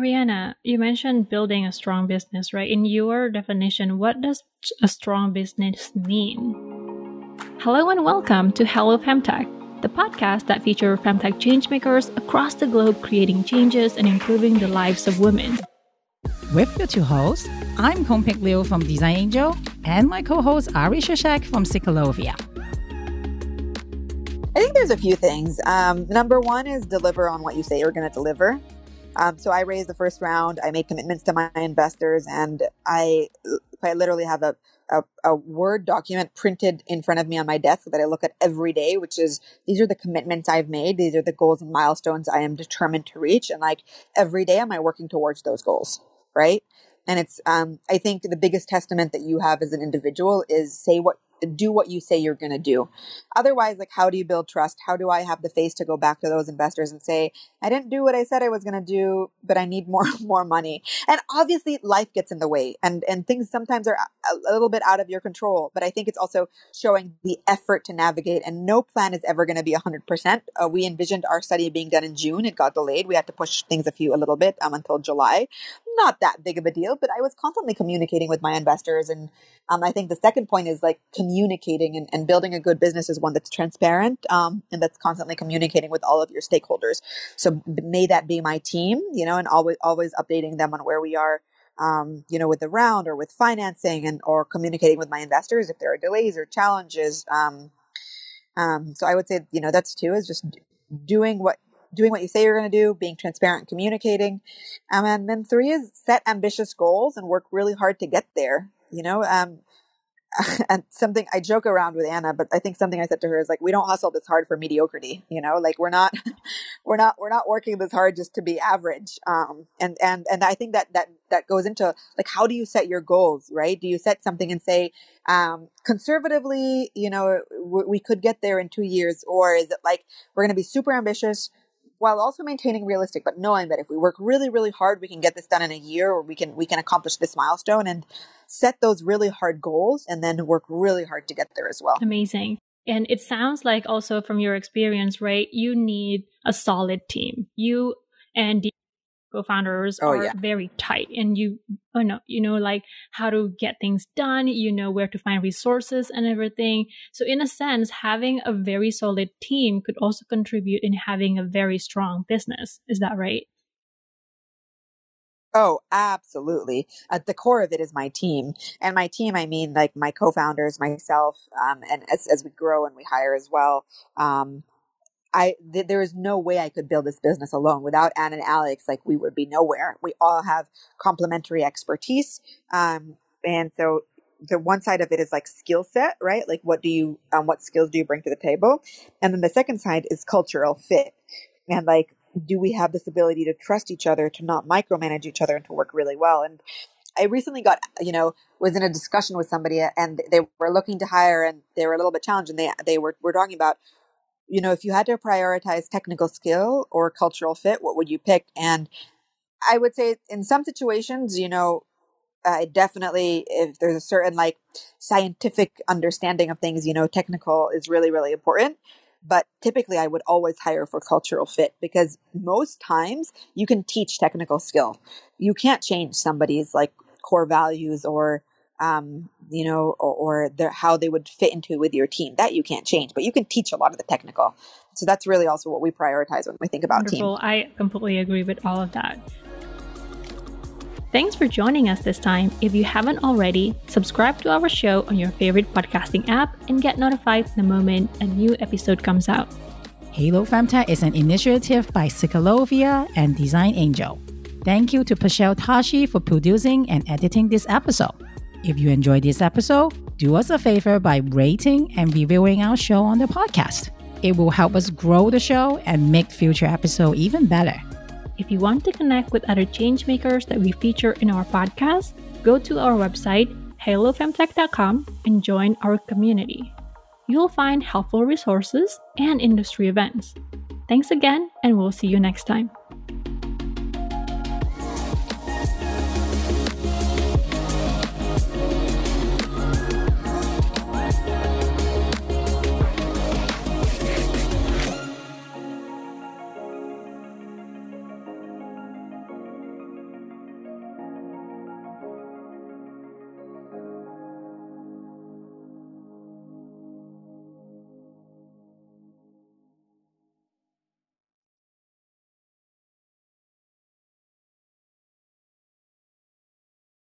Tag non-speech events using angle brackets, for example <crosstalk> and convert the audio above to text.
Oriana, you mentioned building a strong business, right? In your definition, what does a strong business mean? Hello and welcome to Halo Femtech, the podcast that features femtech changemakers across the globe creating changes and improving the lives of women. With your two hosts, I'm Kung Pik Liu from Design Angel and my co-host Ari Krzyzek from Cyclovia. I think there's a few things. Um, number one is deliver on what you say you're going to deliver. Um, so I raised the first round. I made commitments to my investors, and I, I literally have a, a, a word document printed in front of me on my desk that I look at every day. Which is these are the commitments I've made. These are the goals and milestones I am determined to reach, and like every day, am I working towards those goals? Right. And it's, um, I think the biggest testament that you have as an individual is say what do what you say you're going to do. Otherwise, like, how do you build trust? How do I have the face to go back to those investors and say, I didn't do what I said I was going to do, but I need more, <laughs> more money. And obviously life gets in the way and, and things sometimes are a little bit out of your control. But I think it's also showing the effort to navigate and no plan is ever going to be hundred percent. Uh, we envisioned our study being done in June. It got delayed. We had to push things a few, a little bit um, until July. Not that big of a deal, but I was constantly communicating with my investors. And um, I think the second point is like communicating and, and building a good business is one that's transparent um, and that's constantly communicating with all of your stakeholders. So may that be my team, you know, and always always updating them on where we are. Um, you know, with the round or with financing and or communicating with my investors if there are delays or challenges. Um, um, so I would say, you know, that's two is just doing what doing what you say you're going to do, being transparent, communicating, um, and then three is set ambitious goals and work really hard to get there. You know, um, <laughs> and something I joke around with Anna, but I think something I said to her is like, we don't hustle this hard for mediocrity, you know, like we're not, <laughs> we're not, we're not working this hard just to be average. Um, and, and, and I think that, that, that goes into like, how do you set your goals, right? Do you set something and say, um, conservatively, you know, we could get there in two years, or is it like, we're going to be super ambitious, while also maintaining realistic, but knowing that if we work really, really hard, we can get this done in a year or we can, we can accomplish this milestone and set those really hard goals and then work really hard to get there as well. Amazing. And it sounds like also from your experience, right? You need a solid team. You and co-founders oh, are yeah. very tight and you oh no you know like how to get things done you know where to find resources and everything so in a sense having a very solid team could also contribute in having a very strong business is that right Oh, absolutely. At the core of it is my team. And my team, I mean, like my co-founders, myself, um, and as, as we grow and we hire as well, um, I th- there is no way I could build this business alone without Anne and Alex. Like we would be nowhere. We all have complementary expertise, um, and so the one side of it is like skill set, right? Like what do you, um, what skills do you bring to the table, and then the second side is cultural fit, and like do we have this ability to trust each other, to not micromanage each other, and to work really well, and I recently got, you know, was in a discussion with somebody and they were looking to hire and they were a little bit challenged and they, they were, were talking about you know, if you had to prioritize technical skill or cultural fit, what would you pick? And I would say in some situations, you know, uh, definitely if there's a certain like scientific understanding of things, you know, technical is really, really important. But typically I would always hire for cultural fit because most times you can teach technical skill. You can't change somebody's like core values or um, you know, or, or their, how they would fit into with your team. That you can't change, but you can teach a lot of the technical. So that's really also what we prioritize when we think about Wonderful. team. I completely agree with all of that. Thanks for joining us this time. If you haven't already, subscribe to our show on your favorite podcasting app and get notified the moment a new episode comes out. Halo Femtech is an initiative by Cyclovia and Design Angel. Thank you to Pashel Tashi for producing and editing this episode. If you enjoyed this episode, do us a favor by rating and reviewing our show on the podcast. It will help us grow the show and make future episodes even better. If you want to connect with other changemakers that we feature in our podcast, go to our website, halofemtech.com, and join our community. You'll find helpful resources and industry events. Thanks again, and we'll see you next time.